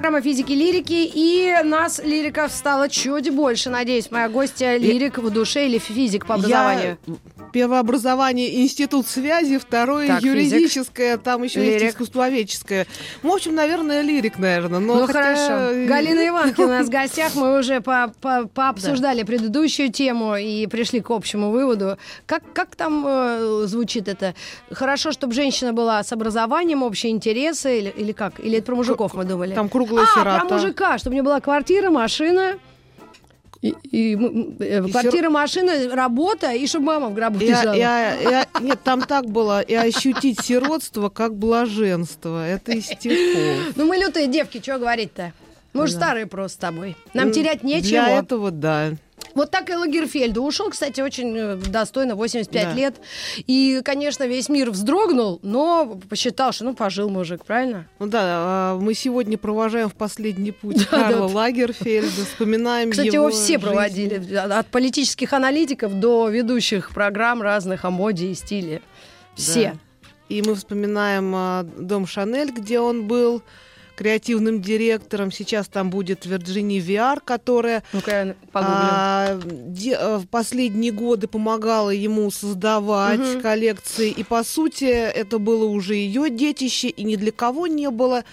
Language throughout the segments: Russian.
Программа физики лирики. И нас лириков стало чуть больше. Надеюсь, моя гостья лирик в душе или физик по образованию. Я первое образование институт связи, второе Так, юридическое, там еще Лирик. есть искусствоведческое. Ну, в общем, наверное, лирик, наверное. Но Ну хотя- хорошо. Галина Иванкина у нас в гостях. Мы уже по- по- пообсуждали предыдущую тему и пришли к общему выводу. Как, как там э, звучит это? Хорошо, чтобы женщина была с образованием, общие интересы или, или как? Или это про мужиков мы думали? Там круглая а, сирота. про мужика, чтобы у него была квартира, машина. И, и, э, И квартира, машина, работа, и чтобы мама в гробу И- лежала. и- и- нет, там так было. И ощутить сиротство как блаженство. Это из стихов. Ну мы лютые девки, что говорить-то? Мы же Да. старые просто с тобой. Нам терять нечего. Для этого, да. Вот так и Лагерфельду ушел, кстати, очень э, достойно, 85 Да. лет. И, конечно, весь мир вздрогнул, но посчитал, что ну пожил мужик, правильно? Ну да, а, мы сегодня провожаем в последний путь Да, Карла да. Лагерфельда, вспоминаем Кстати, его его все жизнь. проводили, от политических аналитиков до ведущих программ разных о моде и стиле. Все. Да. И мы вспоминаем а, дом Шанель, где он был креативным директором. Сейчас там будет Вирджини Виар, которая Ну-ка а, де- а, в последние годы помогала ему создавать Мгм. коллекции. И, по сути, это было уже ее детище, и ни для кого не было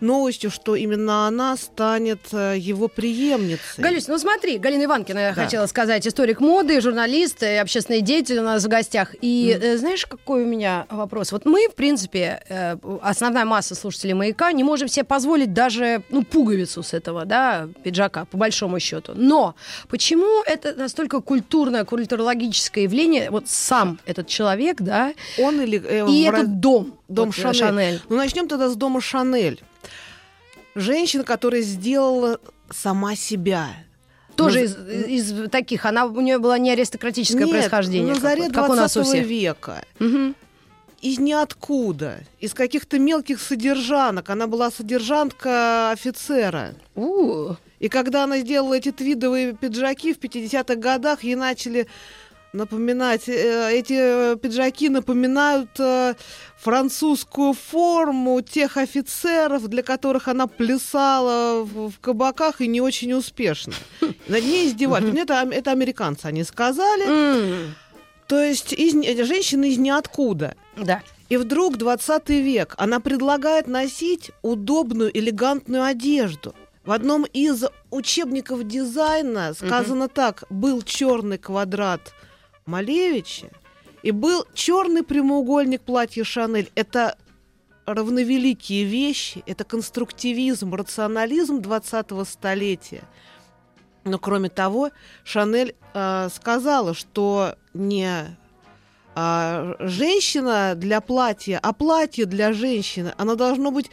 новостью, что именно она станет э, его преемницей. Галюсь, ну смотри, Галина Иванкина, я Да. хотела сказать, историк моды, журналист, и общественный деятель у нас в гостях. И э, знаешь, какой у меня вопрос? Вот мы, в принципе, э, основная масса слушателей «Маяка» не можем себе позволить даже ну, пуговицу с этого да, пиджака, по большому счету. Но почему это настолько культурное, культурологическое явление, вот сам этот человек, да, Он или э, и в этот дом, дом вот, э, Шанель. Ну, начнем тогда с дома Шанель. Женщина, которая сделала сама себя. Тоже На- из, из таких, она, у нее было не аристократическое Нет, происхождение, на как, заре как у нас у 20 всех. века. Мгм. Из ниоткуда, из каких-то мелких содержанок. Она была содержанка офицера. У, И когда она сделала эти твидовые пиджаки в 50-х годах, ей начали напоминать, э, эти э, пиджаки напоминают э, французскую форму тех офицеров, для которых она плясала в, кабаках и не очень успешно. Над ней издевались. Ну, Это, это американцы, они сказали. То есть из, женщины из ниоткуда. Да. И вдруг 20 век она предлагает носить удобную, элегантную одежду. В одном из учебников дизайна сказано так: был черный квадрат Малевича и был черный прямоугольник платья Шанель. Это равновеликие вещи, это конструктивизм, рационализм 20-го столетия. Но кроме того, Шанель э, сказала, что не а, женщина для платья, а платье для женщины, оно должно быть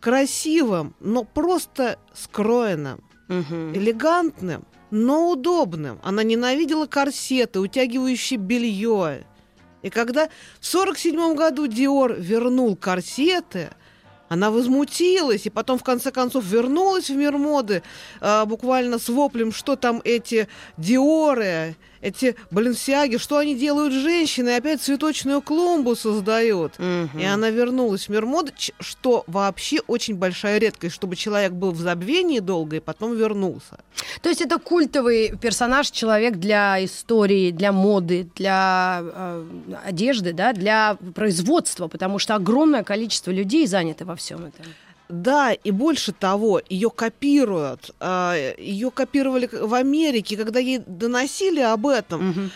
красивым, но просто скроенным, элегантным, но удобным. Она ненавидела корсеты, утягивающие белье. И когда в 47 году Диор вернул корсеты, она возмутилась, и потом, в конце концов, вернулась в мир моды, а, буквально с воплем, что там эти Диоры, эти Баленсиаги, что они делают с женщиной, и опять цветочную клумбу создают. И она вернулась в мир моды, что вообще очень большая редкость, чтобы человек был в забвении долго и потом вернулся. То есть это культовый персонаж, человек для истории, для моды, для э, одежды, да, для производства, потому что огромное количество людей заняты во всем этом. Да, и больше того, ее копируют. Ее копировали в Америке, когда ей доносили об этом.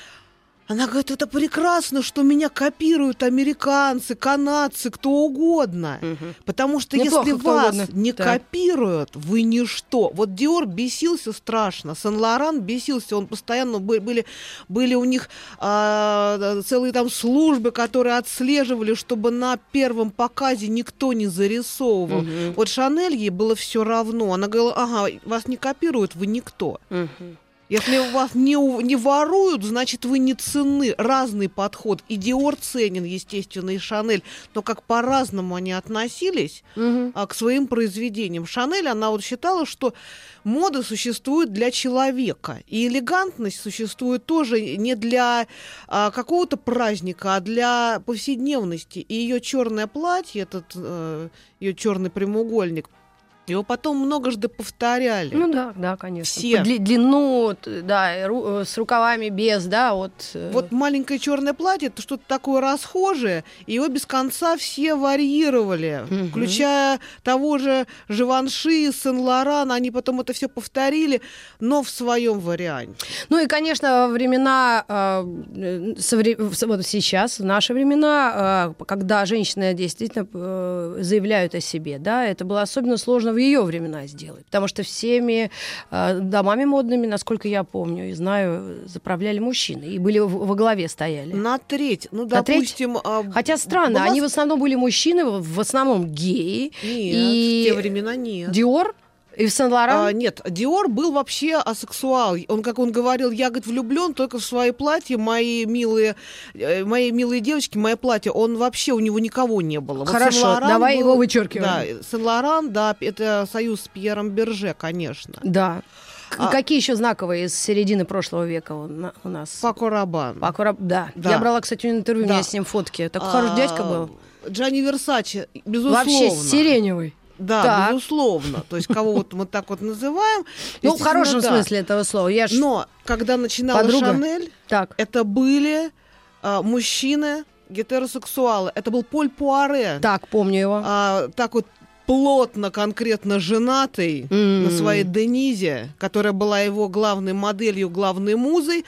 Она говорит, это прекрасно, что меня копируют американцы, канадцы, кто угодно. Мгм. Потому что Неплохо, если вас угодно. не Так. копируют, вы ничто. Вот Диор бесился страшно, Сен-Лоран бесился, он постоянно бы- были, были у них а, целые там службы, которые отслеживали, чтобы на первом показе никто не зарисовывал. Мгм. Вот Шанель ей было все равно. Она говорила, ага, вас не копируют, вы никто. Мгм. Если вас не, у- не воруют, значит, вы не ценны. Разный подход. И Диор ценен, естественно, и Шанель. Но как по-разному они относились а, к своим произведениям. Шанель, она вот считала, что мода существует для человека. И элегантность существует тоже не для а, какого-то праздника, а для повседневности. И ее черное платье, этот ее черный прямоугольник, его потом многожды повторяли. Ну да, да, конечно. Все. Дли- длину, да, ру- э, с рукавами без, да, вот. э, Вот маленькое черное платье это что-то такое расхожее, и его без конца все варьировали, Мгм. включая того же Живанши, Сен-Лоран, они потом это все повторили, но в своем варианте. Ну и, конечно, во времена, э, э, совре- вот сейчас, в наши времена, э, когда женщины действительно э, заявляют о себе, да, это было особенно сложно в ее времена сделать, потому что всеми э, домами модными, насколько я помню и знаю, заправляли мужчины и были во главе стояли. На треть, ну, На треть? допустим... а, Хотя странно, была они в основном были мужчины, в в основном геи. Нет, и- в те времена нет. Диор и в Сен-Лоран. А, нет, Диор был вообще асексуал. Он, как он говорил, я, говорит, влюблен только в свои платья, мои милые, э, мои милые девочки, мое платье. Он вообще, у него никого не было. Вот Хорошо, Сен-Лоран давай был- его вычеркиваем. Да, Сен-Лоран, да, это союз с Пьером Берже, конечно. Да. А- Какие еще знаковые из середины прошлого века у на- у нас? Пако Рабан. Пако Раб- Да. Да. Я брала, кстати, интервью, у меня Да. с ним фотки. Такой А, хороший дядька был. Джанни Версачи, безусловно. Вообще сиреневый. Да, Так. безусловно. То есть кого вот мы так вот называем. Ну, в хорошем да. смысле этого слова. Я ж... Но когда начинала Подруга. Шанель, Так. это были а, мужчины гетеросексуалы. Это был Поль Пуаре. Так, помню его. А, так вот плотно, конкретно женатый М. на своей Денизе, которая была его главной моделью, главной музой,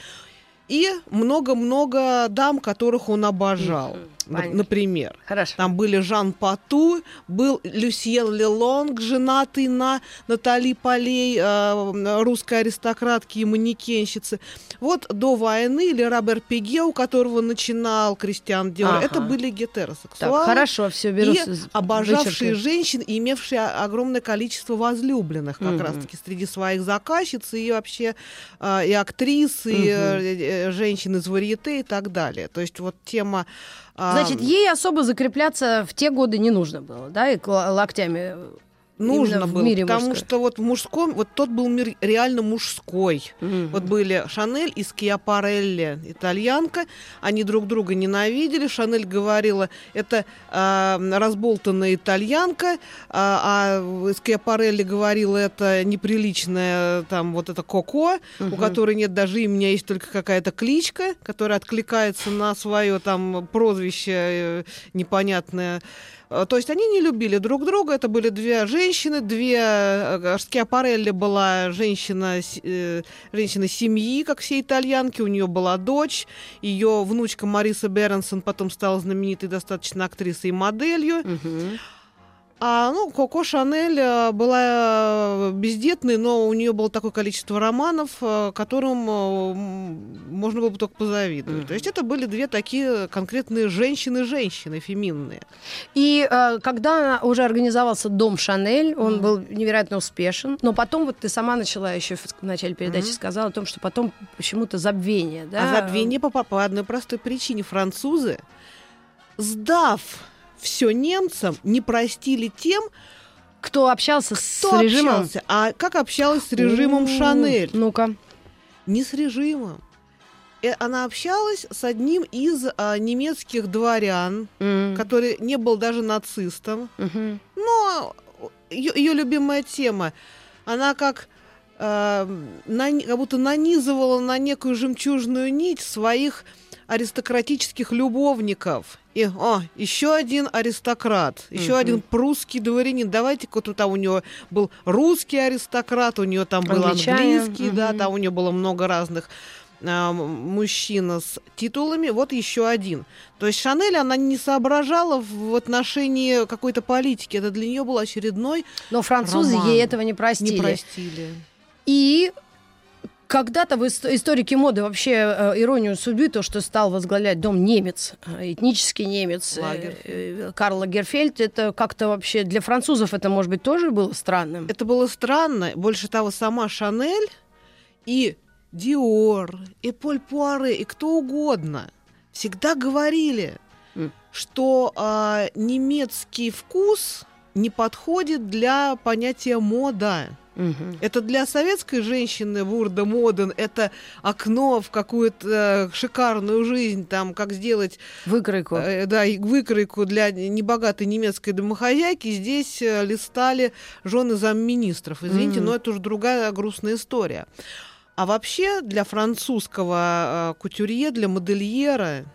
и много-много дам, которых он обожал. Понятно. Например. Хорошо. Там были Жан Пату, был Люсьен Лелонг, женатый на Натали Полей, э, русской аристократки и манекенщицы. Вот до войны или Робер Пиге, у которого начинал Кристиан Диор, Ага. это были Так, гетеросексуалы. хорошо, все беру. И обожавшие женщин, и имевшие огромное количество возлюбленных как Мгм. раз-таки среди своих заказчиц, и вообще э, и актрисы, и э, э, женщин из варьете и так далее. То есть вот тема... Значит, ей особо закрепляться в те годы не нужно было, да, и локтями. Нужно было, мире потому мужской. что вот в мужском, вот тот был мир реально мужской. Мгм. Вот были Шанель и Скиапарелли, итальянка, они друг друга ненавидели. Шанель говорила, это а, разболтанная итальянка, а, а Скиапарелли говорила, это неприличная там вот это Коко, у Мгм. которой нет даже имени, а есть только какая-то кличка, которая откликается на свое там прозвище э, непонятное. Э, То есть они не любили друг друга. Это были две женщины, две... э, Скиапарелли была женщина, э, женщина семьи, как все итальянки. У нее была дочь. Ее внучка Мариса Бернсон потом стала знаменитой достаточно актрисой и моделью. Мгм. А, ну, Коко Шанель э, была э, бездетной, но у нее было такое количество романов, э, которым можно было бы только позавидовать. Мгм. То есть это были две такие конкретные женщины-женщины, феминные. И э, когда уже организовался дом Шанель, он Мгм. был невероятно успешен. Но потом, вот ты сама начала еще в начале передачи Мгм. сказала о том, что потом почему-то забвение, да? А забвение по, по одной простой причине. Французы, сдав все немцам, не простили тем, Кто общался кто с режимом? общался. А как общалась с режимом М, Шанель? Ну-ка. Не с режимом. Э, Она общалась с одним из а, немецких дворян, М, который не был даже нацистом. мгм. Но ее, любимая тема, она как, э, нани- как будто нанизывала на некую жемчужную нить своих аристократических любовников. И, о, еще один аристократ, еще Мгм. один прусский дворянин. Давайте-ка тут там у него был русский аристократ, у нее там был Англичане, английский, да, мгм. там у нее было много разных а, мужчина с титулами, вот еще один. То есть Шанель, она не соображала в отношении какой-то политики. Это для нее был очередной Но французы роман. ей этого не простили. Не простили. И когда-то в ис- историки моды вообще э, иронию судьбы, то, что стал возглавлять дом немец, э, этнический немец, э, Лагерфельд. э, Карл Лагерфельд, это как-то вообще для французов это, может быть, тоже было странным? Это было странно. Больше того, сама Шанель и Диор, и Поль Пуаре, и кто угодно всегда говорили, М. что а, немецкий вкус не подходит для понятия мода. Мгм. Это для советской женщины Вурда Моден, это окно в какую-то э, шикарную жизнь, там, как сделать Выкройку. э, да, выкройку для небогатой немецкой домохозяйки. Здесь э, листали жены замминистров. Извините, Мгм. но это уже другая грустная история. А вообще для французского э, кутюрье, для модельера,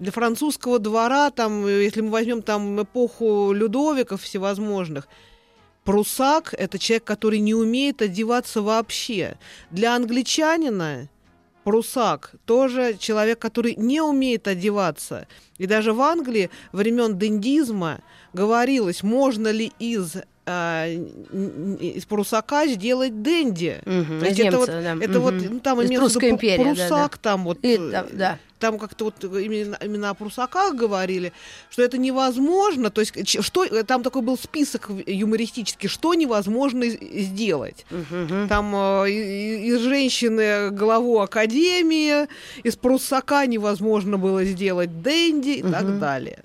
для французского двора, там, если мы возьмем там эпоху Людовиков всевозможных, Прусак – это человек, который не умеет одеваться вообще. Для англичанина Прусак тоже человек, который не умеет одеваться. И даже в Англии времен дендизма говорилось, можно ли из, а, из Прусака сделать денди. Мгм. То есть Из это вот, немца, да. это вот, Мгм. ну, там Из имеется Прусской виду империи, да, да. Там вот И, э, да, да. там как-то вот именно, именно о прусаках говорили, что это невозможно, то есть что там такой был список юмористический, что невозможно сделать. Мгм. Там э, из женщины главу академии, из прусака невозможно было сделать денди и так Мгм. далее.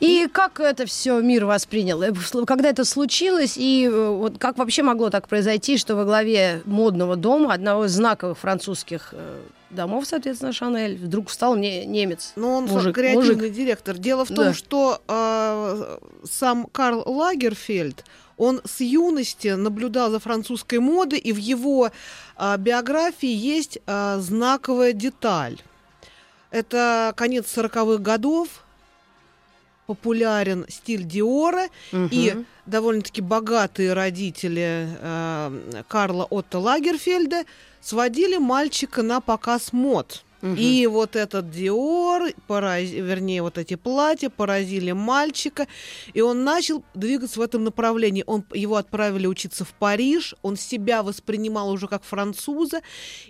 И как это все мир воспринял? Э, Когда это случилось, и э, вот как вообще могло так произойти, что во главе модного дома, одного из знаковых французских э, домов, соответственно, Шанель, вдруг встал не, немец? Но он Мужик, креативный мужик. директор. Дело в том, Да. что э, сам Карл Лагерфельд, он с юности наблюдал за французской модой, и в его э, биографии есть э, знаковая деталь. Это конец 40-х годов, популярен стиль Диора, и Мгм. довольно-таки богатые родители э, Карла Отто Лагерфельда сводили мальчика на показ мод. И вот этот Диор, пораз- вернее, вот эти платья поразили мальчика, и он начал двигаться в этом направлении. Он, его отправили учиться в Париж, он себя воспринимал уже как француза.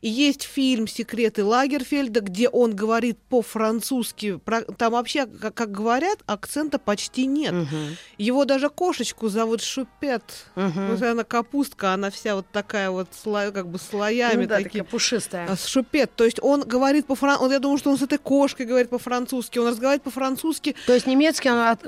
И есть фильм «Секреты Лагерфельда», где он говорит по-французски. Там вообще, как, как говорят, акцента почти нет. Мгм. Его даже кошечку зовут Шупет. Мгм. Вот она капустка, она вся вот такая вот сло- как бы слоями Ну да, такими. такая пушистая. А, Шупет. То есть он говорит по-французски, я думаю, что он с этой кошкой говорит по-французски, он разговаривает по-французски. То есть немецкий он от-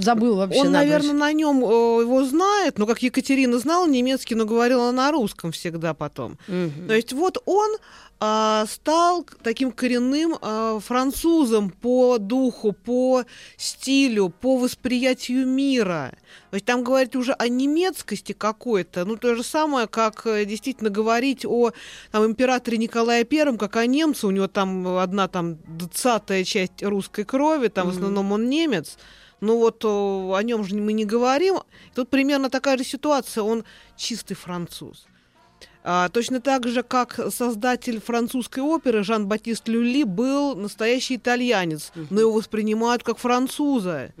забыл вообще. он, наверное, на нем э, его знает, но как Екатерина знала немецкий, но говорила на русском всегда потом. Мгм. То есть вот он стал к- таким коренным а, французом по духу, по стилю, по восприятию мира. То есть там говорить уже о немецкости какой-то, ну то же самое, как э, действительно говорить о там, императоре Николае Первом, как о немце, у него там одна там двадцатая часть русской крови, там в Мгм. основном он немец. Ну вот о, о нем же мы не говорим. Тут примерно такая же ситуация, он чистый француз. А, точно так же, как создатель французской оперы Жан-Батист Люли был настоящий итальянец, но его воспринимают как француза.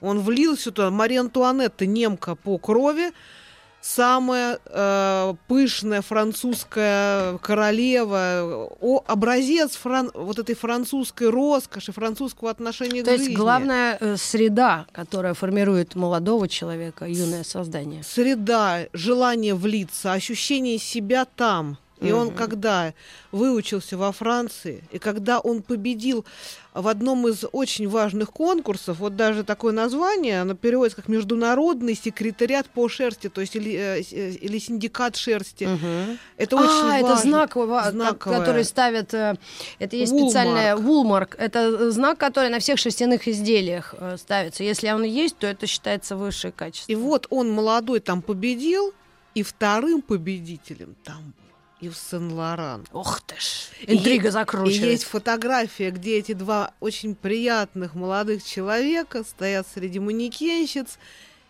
Он влился туда. Мария Антуанетта, немка по крови, самая э, пышная французская королева, о, образец фран- вот этой французской роскоши, французского отношения То к есть жизни. главная э, среда, которая формирует молодого человека, юное создание. среда, желание влиться, ощущение себя там. И он, когда выучился во Франции, и когда он победил в одном из очень важных конкурсов, вот даже такое название, оно переводится как «Международный секретариат по шерсти», то есть или, э, э, или «Синдикат шерсти». Мгм. Это а, очень это важно. знак, ва- ко- Знаковое. который ставят. э, Это есть Woolmark. специальная Woolmark. Это знак, который на всех шерстяных изделиях ставится. Если он есть, то это считается высшее качество. И вот он молодой там победил, и вторым победителем там Ив Сен-Лоран. Ох ты ж. И Интрига И закручивается. есть фотография, где эти два очень приятных молодых человека стоят среди манекенщиц,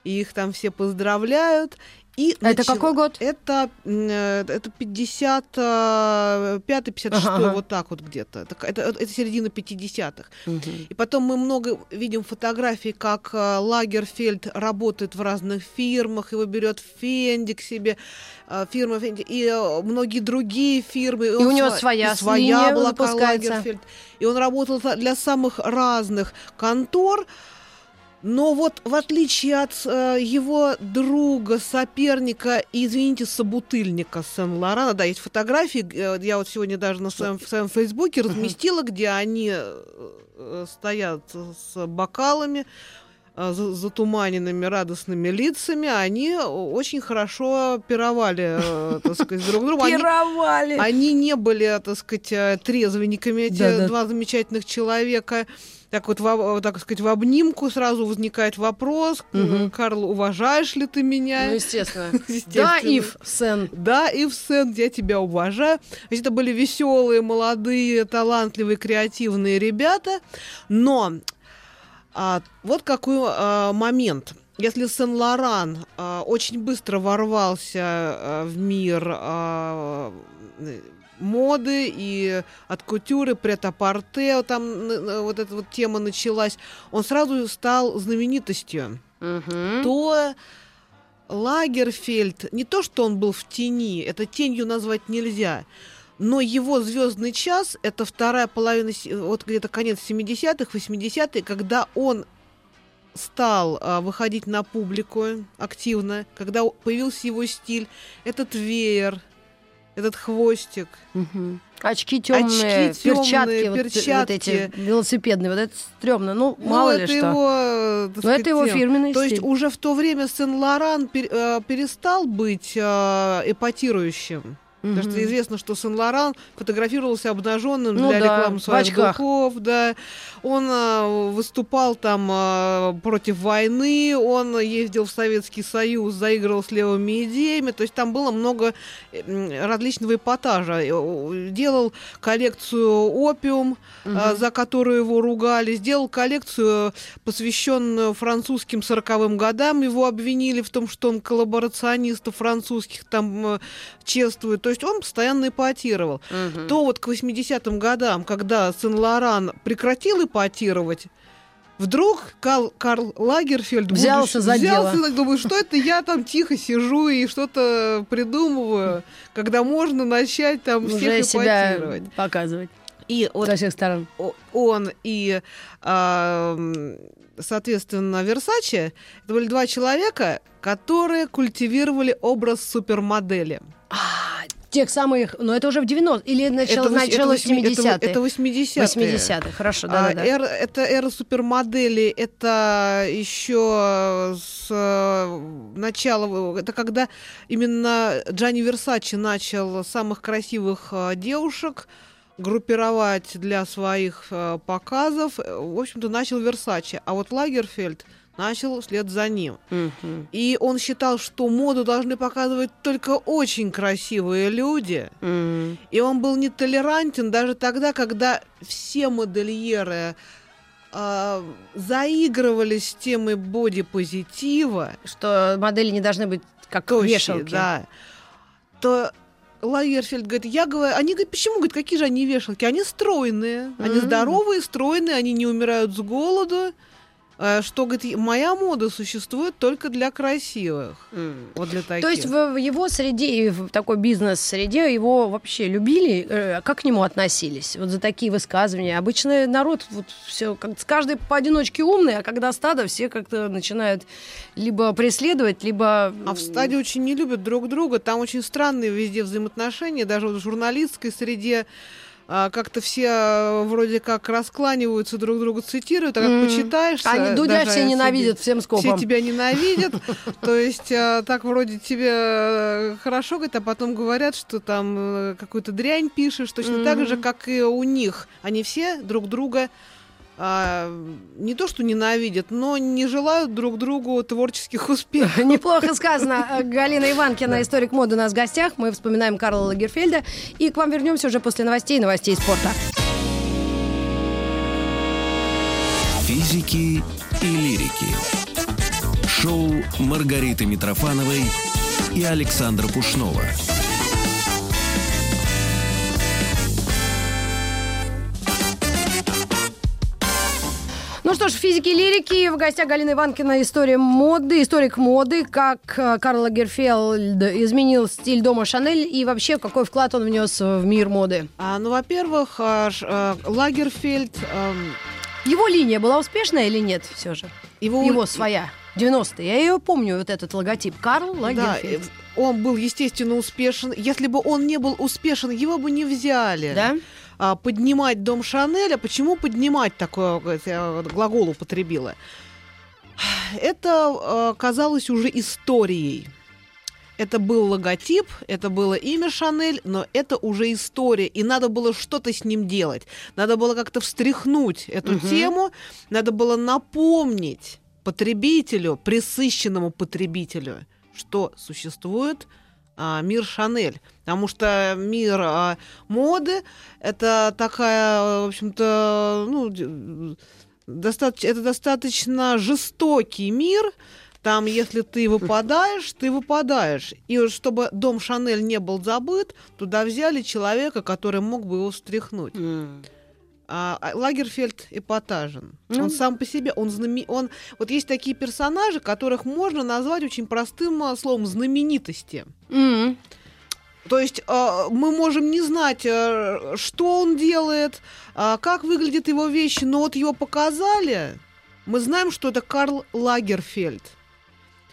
и их там все поздравляют. И Это начала- какой год? Это, э, это 55-56, Ага, ага. вот так вот где-то. Это, это, это середина 50-х. И потом мы много видим фотографий, как э, Лагерфельд работает в разных фирмах, его берет Фенди к себе, э, фирма Фенди, и э, многие другие фирмы. И, у он него сва- своя и своя была. Лагерфельд. И он работал для самых разных контор. Но вот в отличие от э, его друга, соперника и, извините, собутыльника Сен-Лорана, да, есть фотографии, э, я вот сегодня даже на своем, в своем фейсбуке разместила, где они э, э, стоят с бокалами, затуманенными радостными лицами, они очень хорошо пировали, э, так сказать, друг с другом. Они- Пировали. они не были, так сказать, э, трезвенниками, эти Да-да. два замечательных человека. Так вот, в, так сказать, в обнимку сразу возникает вопрос, Мгм. Карл, уважаешь ли ты меня? Ну, естественно. Естественно. Да, Ив, Сен. Да, Ив Сен, я тебя уважаю. Значит, это были веселые, молодые, талантливые, креативные ребята. Но а, вот какой а, момент. Если Сен-Лоран а, очень быстро ворвался а, в мир а, моды и от кутюры, прет-а-порте, там вот эта вот тема началась, он сразу стал знаменитостью Мгм. то Лагерфельд, не то, что он был в тени, это тенью назвать нельзя, но его звездный час это вторая половина, вот где-то конец 70-х, 80-е, когда он стал а, выходить на публику активно, когда появился его стиль, этот веер, этот хвостик. Мгм. Очки темные, Очки тёмные, перчатки, вот, перчатки. вот эти велосипедные, вот это стрёмно. Ну, Ну, мало ли это что. его, э, так Но сказать, это его фирменный То стиль. есть уже в то время Сен-Лоран э, перестал быть э, эпатирующим. Потому что известно, что Сен-Лоран фотографировался обнаженным Ну для да, рекламы своих духов, да. Он э, выступал там э, против войны, он ездил в Советский Союз, заигрывал с левыми идеями, то есть там было много различного эпатажа. Делал коллекцию опиум, Мгм. а, за которую его ругали, сделал коллекцию, посвященную французским сороковым годам. Его обвинили в том, что он коллаборационистов французских там э, чествует. То есть он постоянно эпатировал. Мгм. То вот к 80-м годам, когда Сен-Лоран прекратил эпатировать, Вдруг Карл, Карл Лагерфельд Взялся будучи- за взялся, дело. и думаю, что это я там тихо сижу и что-то придумываю, когда можно начать там Уже всех себя показывать И вот со всех сторон. он и, а, соответственно, Версаче, это были два человека, которые культивировали образ супермодели. А, тех самых, но это уже в 90 или начало, это, начало восьми- это- 70-х? Это 80-е. 80-х, хорошо, А, да-да-да. эра- это эра супермоделей, это еще с начала, это когда именно Джанни Версачи начал самых красивых э, девушек группировать для своих э, показов. Э, В общем-то, начал Версачи. А вот Лагерфельд начал вслед за ним. Мгм. И он считал, что моду должны показывать только очень красивые люди. Мгм. И он был нетолерантен даже тогда, когда все модельеры а, заигрывали с темой бодипозитива, Что модели не должны быть как тощие, вешалки. да, то Лагерфельд говорит, я говорю, они говорят, почему, говорит, какие же они вешалки? Они стройные, они Мгм. здоровые, стройные, они не умирают с голоду. Э, Что, говорит, моя мода существует только для красивых. М. Вот для таких. То есть в в его среде, в такой бизнес-среде его вообще любили? Э, Как к нему относились? Вот за такие высказывания. Обычно народ вот все, как каждый поодиночке умный, а когда стадо, все как-то начинают либо преследовать, либо... А в стадии очень не любят друг друга. Там очень странные везде взаимоотношения. Даже вот в журналистской среде как-то все а, вроде как раскланиваются, друг друга цитируют, а как Мгм. почитаешь... Они а, Дудя все ненавидят себе, всем Все скопом. тебя ненавидят. То есть а, так вроде тебе э, хорошо а потом говорят, что там э, какую-то дрянь пишешь. Точно так же, как и у них. Они все друг друга а, не то что ненавидят, но не желают друг другу творческих успехов. Неплохо сказано. Э, Галина Иванкина, историк моды, у нас в гостях. Мы вспоминаем Карла Лагерфельда. И к вам вернемся уже после новостей и новостей спорта. Физики и лирики. Шоу Маргариты Митрофановой и Александра Пушнова. Ну что ж, физики и лирики. В гостях Галина Иванкина. История моды, историк моды. Как э, Карл Лагерфелд изменил стиль дома Шанель и вообще какой вклад он внес в мир моды. А, ну, во-первых, а, а, Лагерфельд... ам, Его линия была успешная или нет все же? его, Его своя. 90-е. Я ее помню, вот этот логотип. Карл Да, Лагерфельд. э, он был, естественно, успешен. Если бы он не был успешен, его бы не взяли. Да? А, поднимать дом Шанеля. Почему поднимать такое вот глагол употребила? Это а, казалось уже историей. Это был логотип, это было имя Шанель, но это уже история, и надо было что-то с ним делать. Надо было как-то встряхнуть эту Мгм. тему, надо было напомнить потребителю, присыщенному потребителю, что существует а, мир Шанель. Потому что мир а, моды это такая, в общем-то, ну, достаточно, это достаточно жестокий мир. Там, если ты выпадаешь, ты выпадаешь. И чтобы дом Шанель не был забыт, туда взяли человека, который мог бы его встряхнуть. А, а Лагерфельд эпатажен. Ну. Он сам по себе, он знаме... он Вот есть такие персонажи, которых можно назвать очень простым а, словом знаменитости. М. То есть э, мы можем не знать, э, что он делает, а, как выглядят его вещи, но вот его показали, мы знаем, что это Карл Лагерфельд.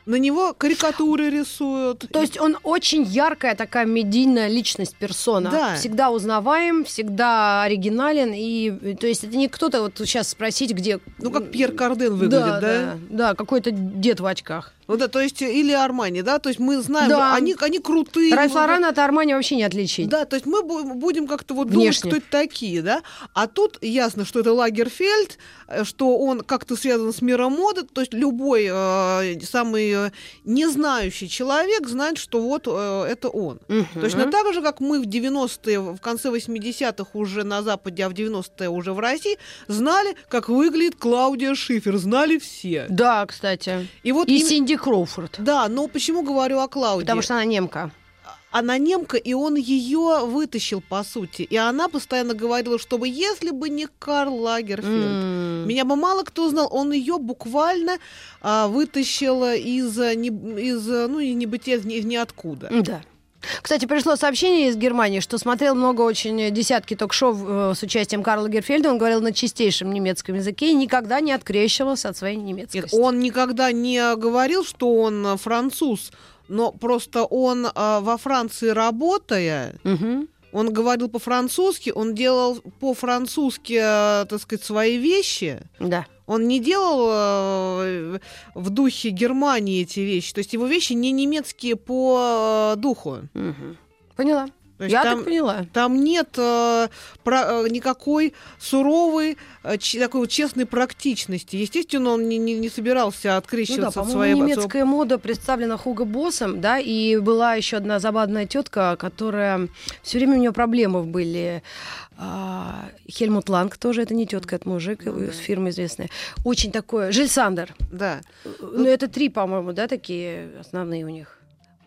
На него карикатуры рисуют. То есть он очень яркая такая медийная личность, персона. Да. Всегда узнаваем, всегда оригинален. И, э, то есть это не кто-то вот сейчас спросить, где... Ну, как Пьер Карден выглядит, да? да? Да, да, какой-то дед в очках. Ну да, то есть, или Армани, да, то есть мы знаем, Да. они, они крутые. Ральф Лорен от Армани вообще не отличить. Да, то есть мы бу- будем как-то вот Внешне. думать, кто это такие, да? А тут ясно, что это Лагерфельд, э, что он как-то связан с миром моды, то есть любой э, самый э, не знающий человек знает, что вот э, это он. Мгм. Точно так же, как мы в 90-е, в конце 80-х уже на Западе, а в 90-е уже в России, знали, как выглядит Клаудия Шифер, знали все. Да, кстати. И вот И им- Синди Кроуфорд. Да, но почему говорю о Клаудии? Потому что она немка. Она немка, и он ее вытащил, по сути. И она постоянно говорила, чтобы если бы не Карл Лагерфельд, М. меня бы мало кто знал, он ее буквально а, вытащил из, а, не, из а, ну, и небытия, из, из ниоткуда. Да. Кстати, пришло сообщение из Германии, что смотрел много очень э, десятки ток-шоу э, с участием Карла Герфельда. Он говорил на чистейшем немецком языке и никогда не открещивался от своей немецкости. Нет, он никогда не говорил, что он француз, но просто он а, во Франции работая, Мгм. он говорил по-французски, он делал по-французски, а, так сказать, свои вещи. Да. Он не делал э, в духе Германии эти вещи. То есть его вещи не немецкие по э, духу. Мгм. Поняла. То есть Я там, так поняла. там нет э, про- э, никакой суровой, э, ч- такой вот честной практичности. Естественно, он не, не- не собирался Ну да, открещиваться от своей... от немецкая мода представлена Хуго Боссом, да, и была еще одна забавная тетка, которая все время у нее проблемы были. А, Хельмут Ланг тоже это не тетка, это мужик Ну из фирмы известная. Очень такое. Жиль Сандер. Да. Ну, это три, по-моему, да, такие основные у них.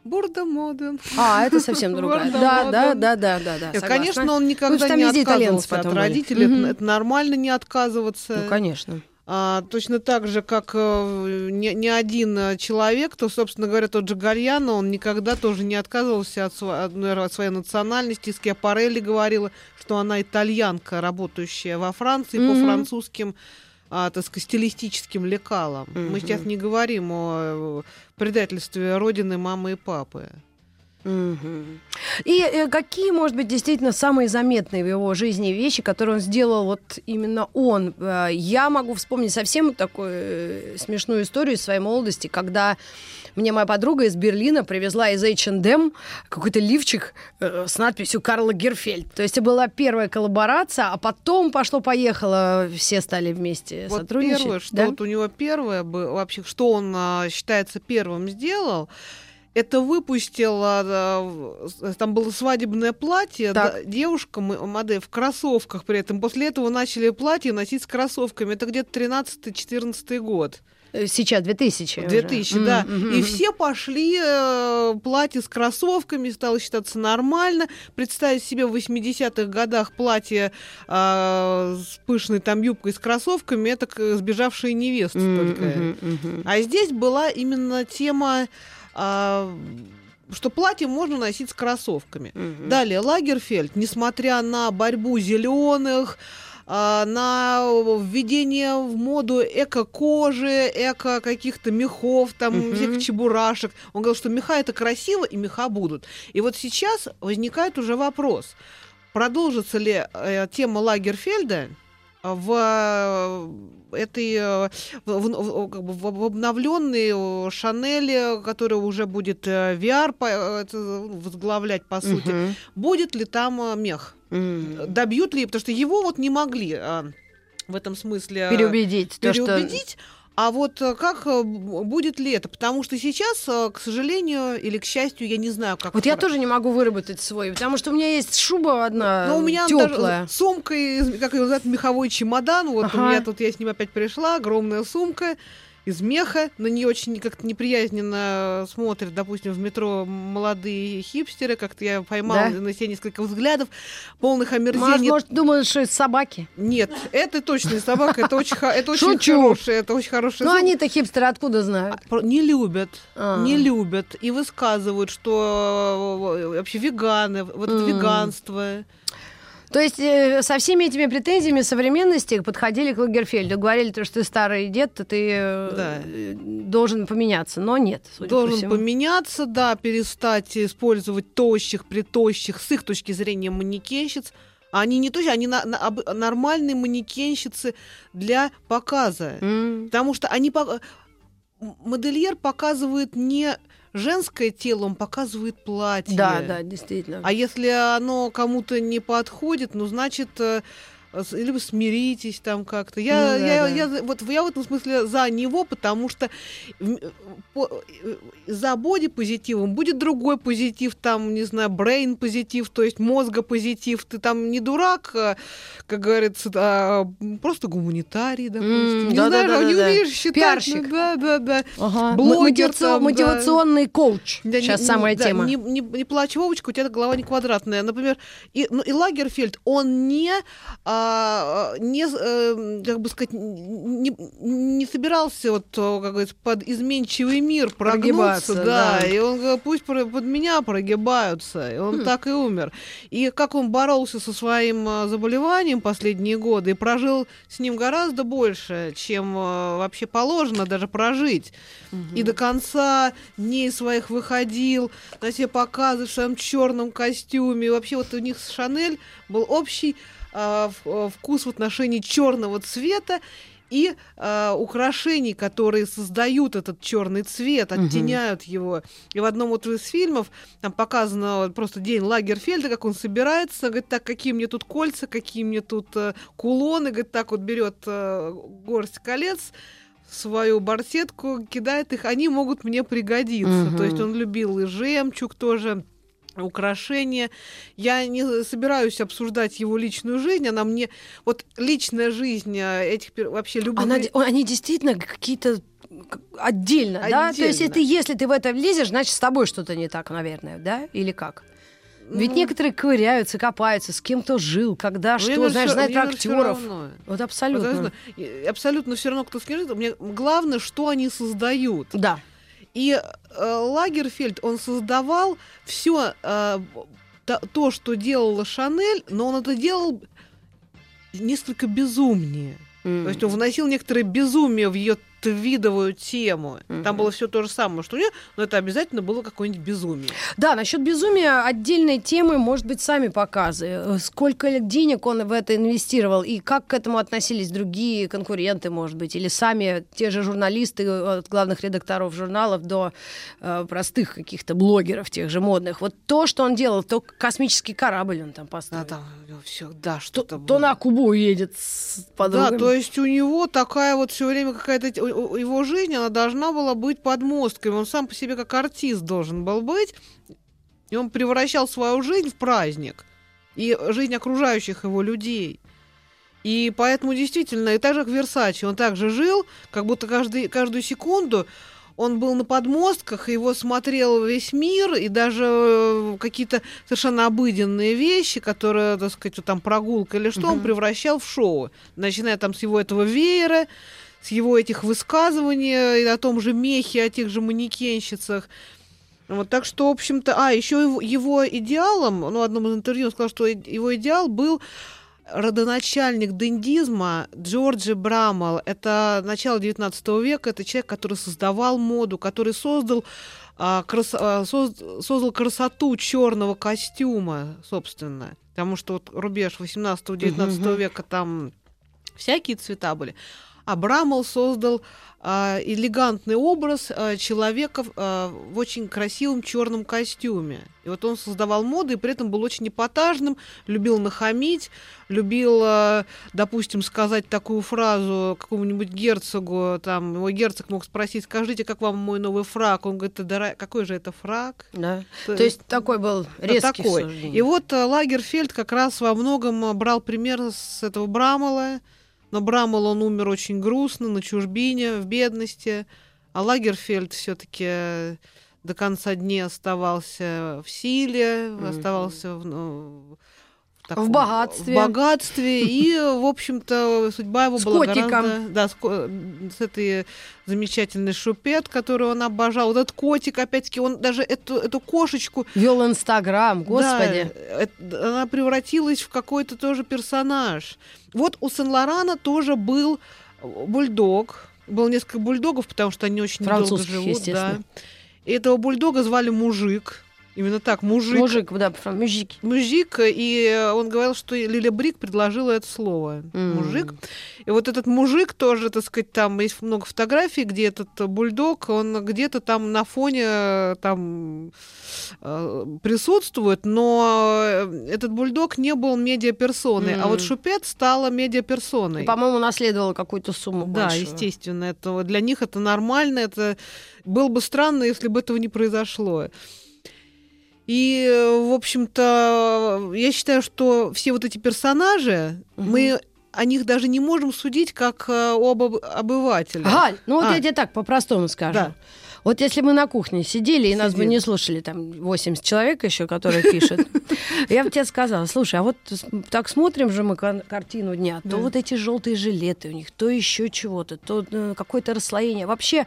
Бурда моден. А, это совсем другая. Бурда Да, да, да, да, да, да. Нет, согласна. Конечно, он никогда там не отказывался от родителей. Это- Мгм. Это нормально не отказываться. Ну, конечно. А, точно так же, как э, ни, ни один э, человек, то, собственно говоря, тот же Гальяно, он никогда тоже не отказывался от, сво- от, своей национальности. Скиапарелли говорила, что она итальянка, работающая во Франции по Мгм. французским а, так сказать, стилистическим лекалам. Мы Мгм. сейчас не говорим о э, предательстве родины, мамы и папы. И э, какие, может быть, действительно самые заметные в его жизни вещи, которые он сделал вот именно он? Э, Я могу вспомнить совсем такую э, смешную историю из своей молодости, когда мне моя подруга из Берлина привезла из H&M какой-то лифчик с надписью «Карла Герфельд». То есть это была первая коллаборация, а потом пошло-поехало, все стали вместе Вот сотрудничать. первое, что да? вот у него первое вообще, что он а, считается первым сделал, это выпустил, а, да, в- там было свадебное платье, Так. да, девушка, модель в кроссовках при этом. После этого начали платье носить с кроссовками. Это где-то 13-14 год. Э, Сейчас 2000. уже. 2000, М, да. мгм, И все пошли э, платье с кроссовками, стало считаться нормально. Представить себе в 80-х годах платье э, с пышной там юбкой с кроссовками, это сбежавшие невесты М, только. мгм. А здесь была именно тема, а, что платье можно носить с кроссовками. Мгм. Далее, Лагерфельд, несмотря на борьбу зеленых, а, на введение в моду эко-кожи, эко каких-то мехов, там, Мгм. всех чебурашек. Он говорил, что меха это красиво, и меха будут. И вот сейчас возникает уже вопрос, продолжится ли э, тема Лагерфельда в этой э, в, как бы в обновленной э, Шанели, которая уже будет э, VR это возглавлять по сути, Мгм. будет ли там мех? М. Добьют ли? Потому что его вот не могли а, в этом смысле э, Переубедить. то, что- переубедить. А вот э, как э, будет ли это? Потому что сейчас, э, к сожалению, или к счастью, я не знаю, как. Вот я тоже не могу выработать свой, потому что у меня есть шуба одна Но у меня теплая. сумка, как ее называют, меховой чемодан. Вот у Ага. меня тут, я с ним опять пришла, огромная сумка из меха. На нее очень как-то неприязненно смотрят, допустим, в метро молодые хипстеры. Как-то я поймала Да? на себе несколько взглядов, полных Может, омерзений. может, думают, что это собаки. Нет, это точно не собака, это очень, это очень хорошая, это очень хорошая Ну, они-то хипстеры откуда знают? А, Не любят, А. не любят и высказывают, что э, вообще веганы, вот это веганство. То есть э, со всеми этими претензиями современности подходили к Лагерфельду, говорили, то, что ты старый дед, то ты э, Да. должен поменяться. Но нет, судя по Должен всему. поменяться, да, перестать использовать тощих, притощих, с их точки зрения, манекенщиц. Они не тощие, они на- на- об- нормальные манекенщицы для показа. М. Потому что они... по- Модельер показывает не женское тело, он показывает платье. Да, да, действительно. А если оно кому-то не подходит, ну, значит, э, с- либо смиритесь там как-то. Я, Ну да, я, да. я вот я в этом смысле за него, потому что э, по- э, за боди-позитивом будет другой позитив, там, не знаю, брейн позитив, то есть мозга позитив. Ты там не дурак, как говорится, а просто гуманитарий, допустим. Не знаю, не умеешь считать. Пиарщик. ну, да, да, да. Ага. блогер Мотивацион- там, да. мотивационный коуч. Да, Сейчас не- самая да, тема. Не, не, не плачь, Вовочка, у тебя голова не квадратная. Например, и, ну, и Лагерфельд, он не, а, не э, как бы сказать, не, не собирался вот, э, как говорится, под изменчивый мир Прогибаться, прогнуться, да, да. и он говорит, пусть под меня прогибаются, и он Хм. так и умер. И как он боролся со своим э, заболеванием последние годы и прожил с ним гораздо больше, чем э, вообще положено даже прожить и до конца дней своих выходил, на себе показы в своем черном костюме. И вообще вот у них с Шанель был общий а, а, вкус в отношении черного цвета и а, украшений, которые создают этот черный цвет, оттеняют его. И в одном вот из фильмов там показано просто день Лагерфельда, как он собирается, говорит, так, какие мне тут кольца, какие мне тут э, кулоны, говорит, так вот берет э, горсть колец, свою барсетку, кидает их, они могут мне пригодиться. Мгм. То есть он любил и жемчуг тоже, украшения. Я не собираюсь обсуждать его личную жизнь, она мне... Вот личная жизнь э, этих вообще любых... Она они действительно какие-то к- отдельно, да? То есть Отдельно. это если ты в это влезешь, значит, с тобой что-то не так, наверное, да? Или как? Ведь Ну, некоторые ковыряются, копаются, с кем кто жил, когда, мне, что, наверное, знаешь, мне, про актеров. Вот абсолютно. Вот, абсолютно. Все равно, кто скажет. Мне главное, что они создают. Да. И э, Лагерфельд, он создавал все то, что делала Шанель, но он это делал несколько безумнее. М. То есть он вносил некоторое безумие в ее твидовую тему. Мгм. Там было все то же самое, что у нее, но это обязательно было какое-нибудь безумие. Да, насчет безумия отдельной темы, может быть, сами показы. Э, Сколько денег он в это инвестировал и как к этому относились другие конкуренты, может быть, или сами те же журналисты э, от главных редакторов журналов до э, простых каких-то блогеров, тех же модных. Вот то, что он делал, то космический корабль он там поставил. А там всегда то, что-то то на Кубу уедет с подругами. Да, то есть у него такая вот все время какая-то его жизнь, она должна была быть подмостками. Он сам по себе как артист должен был быть. И он превращал свою жизнь в праздник. И жизнь окружающих его людей. И поэтому действительно, и так же как Версачи, он также жил, как будто каждый, каждую секунду он был на подмостках, его смотрел весь мир, и даже э, какие-то совершенно обыденные вещи, которые, так сказать, вот там прогулка или что, угу. он превращал в шоу. Начиная там с его этого веера, с его этих высказываний о том же мехе, о тех же манекенщицах. Вот, так что, в общем-то, а, еще его, его идеалом, ну, в одном из интервью он сказал, что его идеал был родоначальник дендизма Джорджи Брамал. Это начало 19 века, это человек, который создавал моду, который создал, а, крас, а, соз, создал красоту черного костюма, собственно. Потому что вот рубеж 18-19 века там всякие цвета были. А Брамал создал а, элегантный образ а, человека в очень красивом черном костюме. И вот он создавал моды, и при этом был очень эпатажным, любил нахамить, любил, а, допустим, сказать такую фразу какому-нибудь герцогу, там, его герцог мог спросить, скажите, как вам мой новый фраг? Он говорит, да, какой же это фраг? Да. То, То есть такой был резкий такой. И вот Лагерфельд как раз во многом брал пример с этого Брамала, но Браммел, он умер очень грустно, на чужбине, в бедности. А Лагерфельд все-таки э, до конца дней оставался в силе, mm-hmm. оставался в, ну, таком, в богатстве. В богатстве. И, в общем-то, судьба его с была котиком. гораздо... Да, с, с этой замечательной шупет, которую он обожал. Вот этот котик, опять-таки, он даже эту, эту кошечку... Вел Инстаграм, господи. Да, это, она превратилась в какой-то тоже персонаж. Вот у Сен-Лорана тоже был бульдог. Было несколько бульдогов, потому что они очень долго живут. Да. И этого бульдога звали Мужик. Именно так, мужик. Мужик, да, мужик. Мужик, и он говорил, что Лиля Брик предложила это слово. Mm. Мужик. И вот этот мужик тоже, так сказать, там есть много фотографий, где этот бульдог, он где-то там на фоне там э, присутствует, но этот бульдог не был медиаперсоной, mm. а вот Шупет стала медиаперсоной. По-моему, наследовала какую-то сумму Да, большую. естественно. Это, для них это нормально, это было бы странно, если бы этого не произошло. И, в общем-то, я считаю, что все вот эти персонажи, угу. мы о них даже не можем судить как э, об обывателе. Галь, ну вот а. я тебе так по-простому скажу. Да. Вот если мы на кухне сидели, и нас бы не слушали там 80 человек еще, которые пишут, я бы тебе сказала, слушай, а вот так смотрим же мы картину дня, то вот эти желтые жилеты у них, то еще чего-то, то э, какое-то расслоение. Вообще,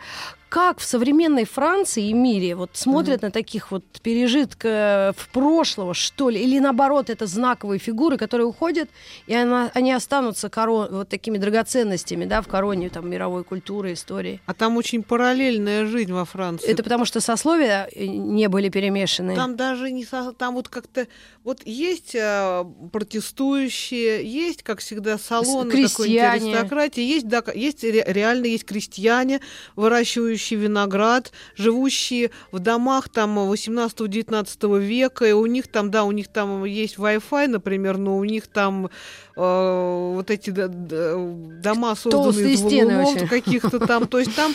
как в современной Франции и мире вот смотрят mm-hmm. на таких вот пережитков прошлого, что ли, или наоборот, это знаковые фигуры, которые уходят, и она, они останутся корон, вот такими драгоценностями, да, в короне там мировой культуры, истории. А там очень параллельная жизнь во Франции. Это потому что сословия э, не были перемешаны. Там даже не со... там вот как-то вот есть э, протестующие, есть, как всегда, салоны крестьяне. аристократии, есть, да, есть реально есть крестьяне, выращивающие пьющие виноград, живущие в домах там 18-19 века, и у них там, да, у них там есть Wi-Fi, например, но у них там э, вот эти дома созданы из валунов каких-то там, то есть там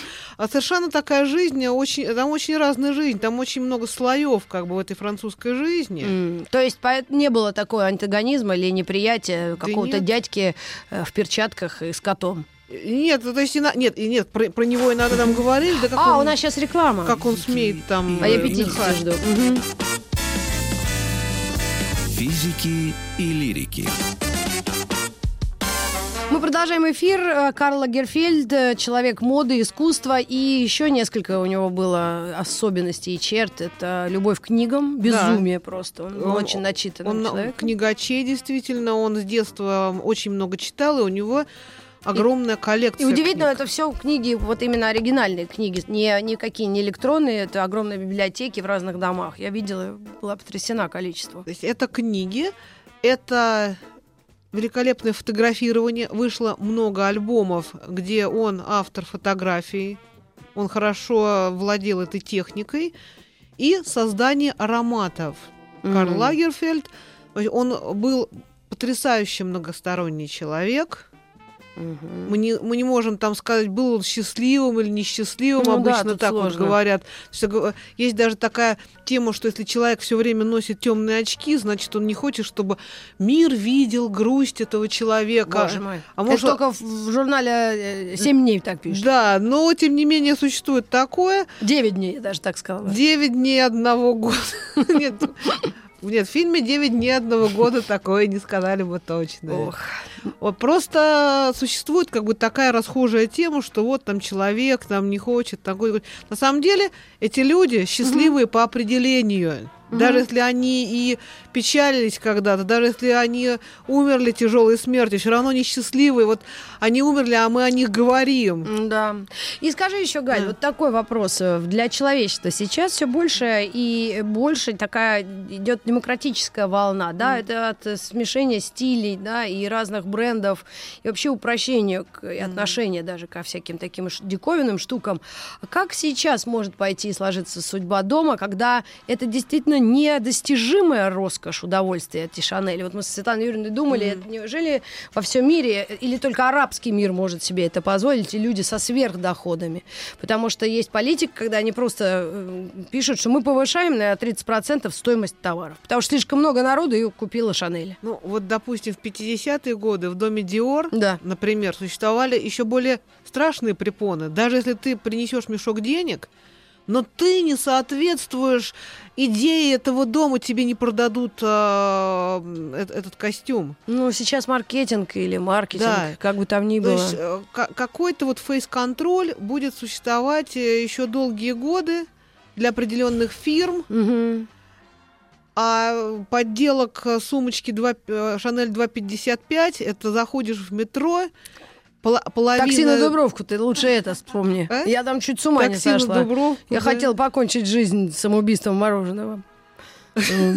совершенно такая жизнь, очень, там очень разная жизнь, там очень много слоев как бы в этой французской жизни. Mm. То есть не было такого антагонизма или неприятия какого-то дядьки э, в перчатках и с котом? Нет, то есть нет, нет, про, про него иногда нам говорили. Да как а, он, у нас сейчас реклама. Как он смеет там. А я 50 жду. Угу. Физики и лирики. Мы продолжаем эфир. Э, Карл Герфельд, э, человек моды, искусства, и еще несколько у него было особенностей и черт. Это любовь к книгам, безумие да. просто. Он, он очень начитанный он, человек. Книгачей, действительно, он с детства очень много читал, и у него огромная коллекция. И удивительно, книг. это все книги, вот именно оригинальные книги, не никакие не электронные, это огромные библиотеки в разных домах. Я видела, была потрясена количество. То есть это книги, это великолепное фотографирование. Вышло много альбомов, где он автор фотографий, он хорошо владел этой техникой. И создание ароматов. Mm-hmm. Карл Лагерфельд, он был потрясающе многосторонний человек, Мгм. Мы не, мы не можем там сказать, был он счастливым или несчастливым, Ну да, обычно тут так вот сложно. говорят. Что г- есть даже такая тема, что если человек все время носит темные очки, значит, он не хочет, чтобы мир видел грусть этого человека. Боже мой. а Это может- только в- в журнале «Семь дней» так пишут. Да, но тем не менее существует такое. Девять дней, я даже так сказала. Девять дней одного года. Нет, нет, в фильме «Девять дней одного года» такое не сказали бы точно. Ох. Вот просто существует как бы такая расхожая тема, что вот там человек там не хочет такой. На самом деле эти люди счастливые по определению. Даже если они и печалились когда-то, даже если они умерли тяжелой смертью, все равно они счастливые. Вот они умерли, а мы о них говорим. Да. И скажи еще, Галь, Да. вот такой вопрос. э, Для человечества сейчас все больше и больше такая идет демократическая волна, да, это от смешения стилей, да, и разных брендов, и вообще упрощения к- и отношения даже ко всяким таким диковинным штукам. А Как сейчас может пойти и сложиться судьба дома, когда это действительно недостижимая роскошь удовольствия от Шанели? Вот мы с Светланой Юрьевной думали, это неужели во всем мире или только арабский мир может себе это позволить, и люди со сверхдоходами? Потому что есть политика, когда они просто э, пишут, что мы повышаем на 30% стоимость товаров, потому что слишком много народу ее купила Шанель. Ну, вот, допустим, в 50-е годы в доме Диор, Да. например, существовали еще более страшные препоны. Даже если ты принесешь мешок денег, но ты не соответствуешь идее этого дома, тебе не продадут а, э- этот костюм. Ну, сейчас маркетинг или маркетинг, Да. как бы там ни То было. есть э, ка- какой-то вот фейс-контроль будет существовать э, еще долгие годы для определенных фирм, Мгм. а подделок э, сумочки 2, э, Шанель 255 это заходишь в метро, половина... Такси на Дубровку, ты лучше это вспомни. А? Я там чуть с ума не Такси на сошла. Дубровку, Я да. хотела покончить жизнь самоубийством мороженого.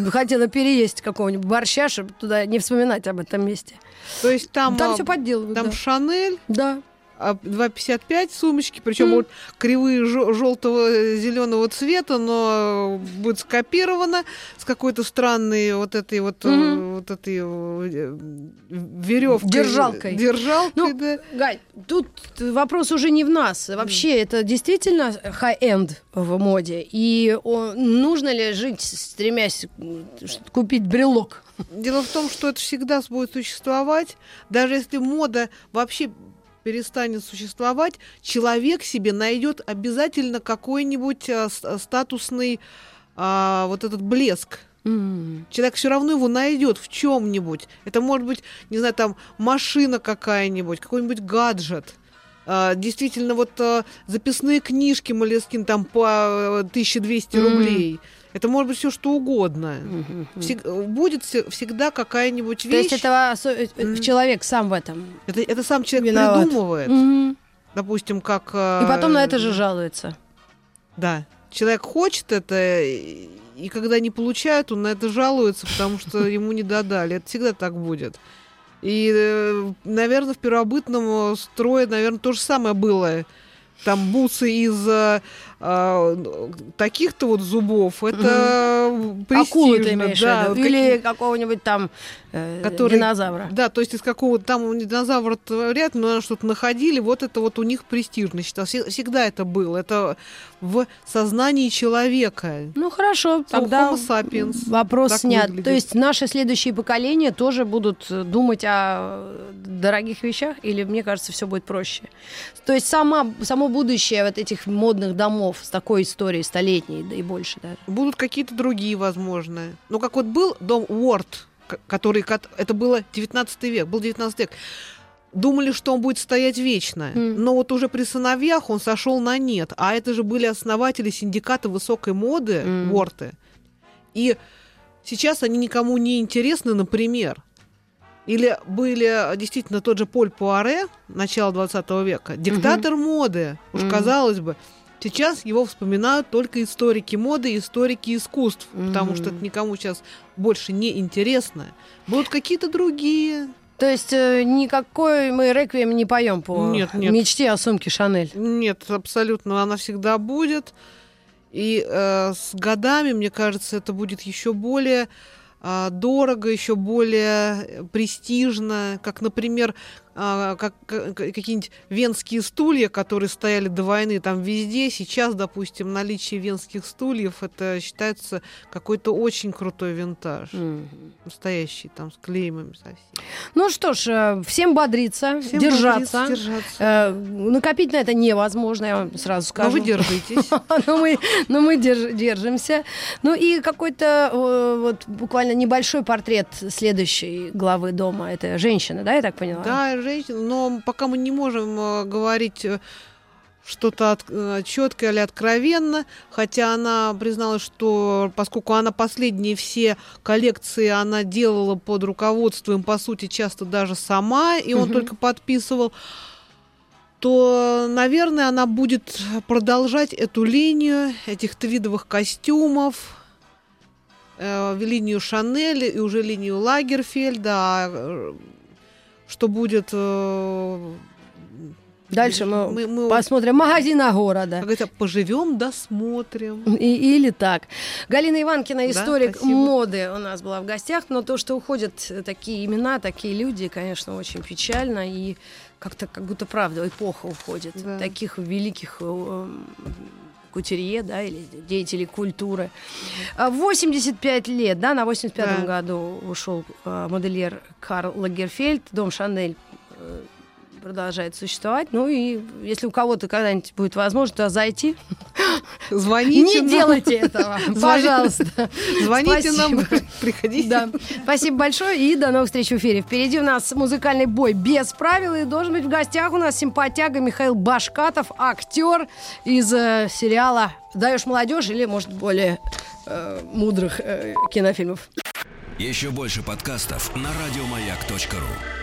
Хотела поесть какого-нибудь борща, чтобы туда не вспоминать об этом месте. То есть там, Там а, все подделывают. там. Шанель, Да. А, 2,55 сумочки, причем Мгм. вот кривые желтого зеленого цвета, но будет скопировано с какой-то странной вот этой вот, э, Мгм. вот этой веревкой. Держалкой. Держалкой, Ну, да. Галь, тут вопрос уже не в нас. Вообще, это действительно хай-энд в моде. И нужно ли жить, стремясь купить брелок? Дело в том, что это всегда будет существовать, даже если мода вообще перестанет существовать, человек себе найдет обязательно какой-нибудь а, с- статусный а, вот этот блеск. М. Человек все равно его найдет в чем-нибудь. Это может быть, не знаю, там машина какая-нибудь, какой-нибудь гаджет. А, действительно, вот а, записные книжки Малескин там по э, 1200 Мгм. рублей. Это может быть все что угодно. Мгм. Всег- будет все- всегда какая-нибудь То вещь. есть это осо- э, э, Мгм. человек сам в этом. это, это сам человек Виноват. придумывает. Мгм. Допустим, как... И потом на это же жалуется. Да. Человек хочет это, и, и когда не получает, он на это жалуется, потому что ему не додали. Это всегда так будет. И, наверное, в первобытном строе, наверное, то же самое было. Там бусы из а, таких-то вот зубов, это Акулы ты престижно, имеешь да, в виду? Или какие- какого-нибудь там э, Который- динозавра. Да, то есть из какого-то там динозавра вряд ли, но что-то находили, вот это вот у них престижно считалось. Все- Всегда это было. Это в сознании человека. Ну хорошо, тогда вопрос так снят. выглядит. То есть наши следующие поколения тоже будут э, думать о дорогих вещах, или мне кажется, все будет проще. То есть сама, само будущее вот этих модных домов с такой историей столетней, да и больше даже. Будут какие-то другие, возможно. Ну, как вот был дом Уорд, который... кот- Это было 19 век, был 19 век. Думали, что он будет стоять вечно. Мгм. Но вот уже при сыновьях он сошел на нет. А это же были основатели синдиката высокой моды, Мгм. Уорты. И сейчас они никому не интересны, например. Или были а, действительно тот же Поль Пуаре, начала 20 века, диктатор моды, уж Мгм. казалось бы. Сейчас его вспоминают только историки моды историки искусств, потому что это никому сейчас больше не интересно. Будут какие-то другие. То есть э, никакой мы реквием не поем по Нет, нет. мечте о сумке Шанель. Нет, абсолютно, она всегда будет. И э, с годами, мне кажется, это будет еще более а, дорого, еще более э, престижно. Как, например, а, как, как- какие-нибудь венские стулья, которые стояли до войны там везде. Сейчас, допустим, наличие венских стульев это считается какой-то очень крутой винтаж. Мгм. Настоящий, там, с клеймами совсем. Ну что ж, э, всем бодриться, Всем держаться. бодриться, держаться. Э, накопить на это невозможно, я вам сразу скажу. Но вы держитесь. но мы, но мы держ- держимся. Ну и какой-то э, вот буквально небольшой портрет следующей главы дома. Это женщина, да, я так поняла? Да, женщина, но пока мы не можем э, говорить э, что-то четко или откровенно, хотя она призналась, что поскольку она последние все коллекции она делала под руководством, по сути, часто даже сама, и он Мгм. только подписывал, то, наверное, она будет продолжать эту линию этих твидовых костюмов, э, линию Шанель и уже линию Лагерфельда, а, э, что будет... э, Дальше мы, мы, мы посмотрим магазина города. как говорится, поживем, досмотрим. И- или так. Галина Иванкина, Да, историк спасибо. моды, у нас была в гостях. Но то, что уходят такие имена, такие люди, конечно, очень печально. И как-то как будто правда эпоха уходит. Да. Таких великих э, кутюрье, да, или деятелей культуры. А, 85 лет, да, на 85-м Да. году ушел э, модельер Карл Лагерфельд. Дом Шанель э, продолжает существовать. Ну и если у кого-то когда-нибудь будет возможность туда зайти, Звоните не нам. делайте этого, пожалуйста. Звоните нам, приходите. Да. Спасибо большое и до новых встреч в эфире. Впереди у нас музыкальный бой без правил. И должен быть в гостях у нас симпатяга Михаил Башкатов, актер из э, сериала «Даешь молодежь» или, может, более э, мудрых э, кинофильмов. Еще больше подкастов на радиомаяк.ру.